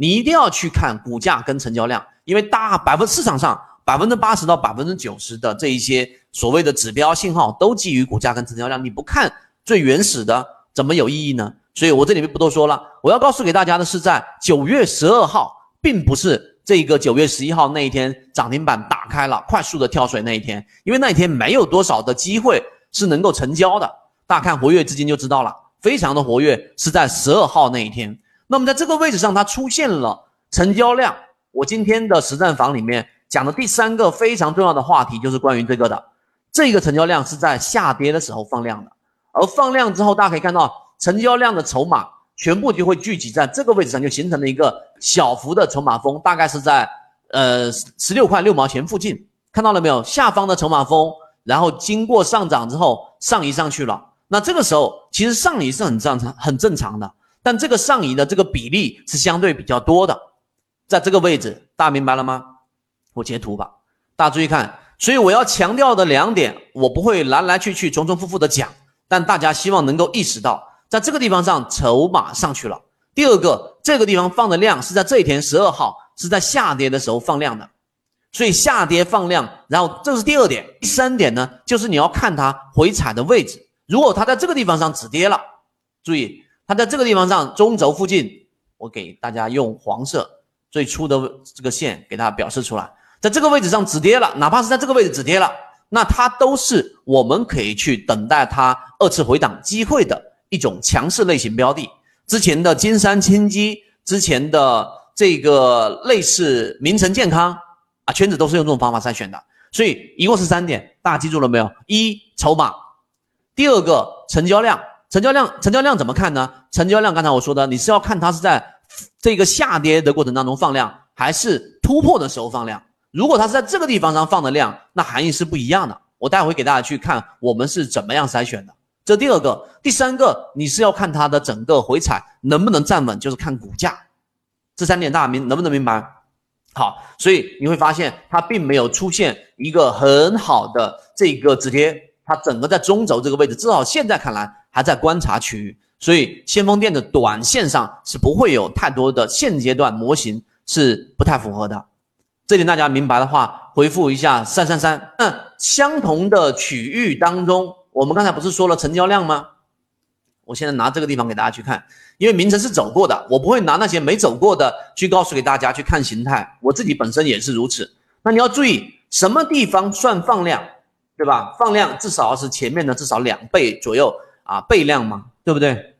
你一定要去看股价跟成交量，因为大百分市场上百分之八十到百分之九十的这一些所谓的指标信号都基于股价跟成交量，你不看最原始的怎么有意义呢？所以我这里面不多说了，我要告诉给大家的是，在九月十二号，并不是这个九月十一号那一天涨停板打开了，快速的跳水那一天，因为那一天没有多少的机会是能够成交的。大家看活跃资金就知道了，非常的活跃，是在十二号那一天。那么在这个位置上，它出现了成交量。我今天的实战房里面讲的第三个非常重要的话题，就是关于这个的。这个成交量是在下跌的时候放量的，而放量之后，大家可以看到。成交量的筹码全部就会聚集在这个位置上，就形成了一个小幅的筹码峰，大概是在呃十六块六毛钱附近，看到了没有？下方的筹码峰，然后经过上涨之后上移上去了。那这个时候其实上移是很正常、很正常的，但这个上移的这个比例是相对比较多的，在这个位置，大家明白了吗？我截图吧，大家注意看。所以我要强调的两点，我不会来来去去、重重复复的讲，但大家希望能够意识到。在这个地方上，筹码上去了。第二个，这个地方放的量是在这一天十二号是在下跌的时候放量的，所以下跌放量。然后这是第二点，第三点呢，就是你要看它回踩的位置。如果它在这个地方上止跌了，注意它在这个地方上中轴附近，我给大家用黄色最粗的这个线给它表示出来，在这个位置上止跌了，哪怕是在这个位置止跌了，那它都是我们可以去等待它二次回档机会的。一种强势类型标的，之前的金山清基，之前的这个类似名城健康啊，圈子都是用这种方法筛选的，所以一共是三点，大家记住了没有？一筹码，第二个成交量，成交量成交量怎么看呢？成交量刚才我说的，你是要看它是在这个下跌的过程当中放量，还是突破的时候放量？如果它是在这个地方上放的量，那含义是不一样的。我待会给大家去看我们是怎么样筛选的。这第二个，第三个，你是要看它的整个回踩能不能站稳，就是看股价。这三点大家明能不能明白？好，所以你会发现它并没有出现一个很好的这个止跌，它整个在中轴这个位置，至少现在看来还在观察区域。所以先锋店的短线上是不会有太多的现阶段模型是不太符合的。这点大家明白的话，回复一下三三三。那相同的区域当中。我们刚才不是说了成交量吗？我现在拿这个地方给大家去看，因为名城是走过的，我不会拿那些没走过的去告诉给大家去看形态。我自己本身也是如此。那你要注意什么地方算放量，对吧？放量至少是前面的至少两倍左右啊，倍量嘛，对不对？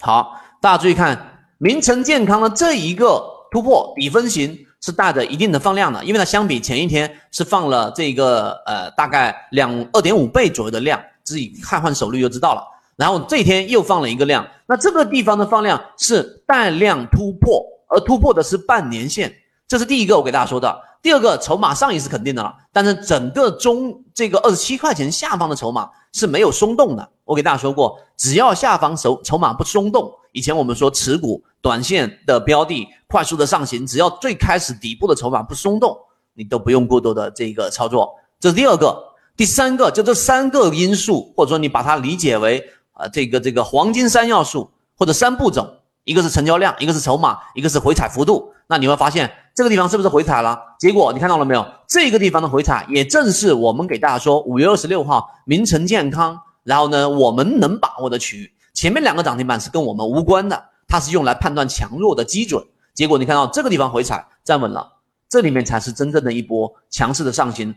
好，大家注意看名城健康的这一个突破底分型。是带着一定的放量的，因为它相比前一天是放了这个呃大概两二点五倍左右的量，自己看换手率就知道了。然后这一天又放了一个量，那这个地方的放量是带量突破，而突破的是半年线，这是第一个我给大家说的。第二个筹码上移是肯定的了，但是整个中这个二十七块钱下方的筹码是没有松动的。我给大家说过，只要下方筹筹码不松动，以前我们说持股短线的标的快速的上行，只要最开始底部的筹码不松动，你都不用过多的这个操作。这是第二个，第三个就这三个因素，或者说你把它理解为啊这个这个黄金三要素或者三步骤，一个是成交量，一个是筹码，一个是回踩幅度。那你会发现这个地方是不是回踩了？结果你看到了没有？这个地方的回踩也正是我们给大家说五月二十六号名城健康，然后呢我们能把握的区域。前面两个涨停板是跟我们无关的，它是用来判断强弱的基准。结果你看到这个地方回踩站稳了，这里面才是真正的一波强势的上行，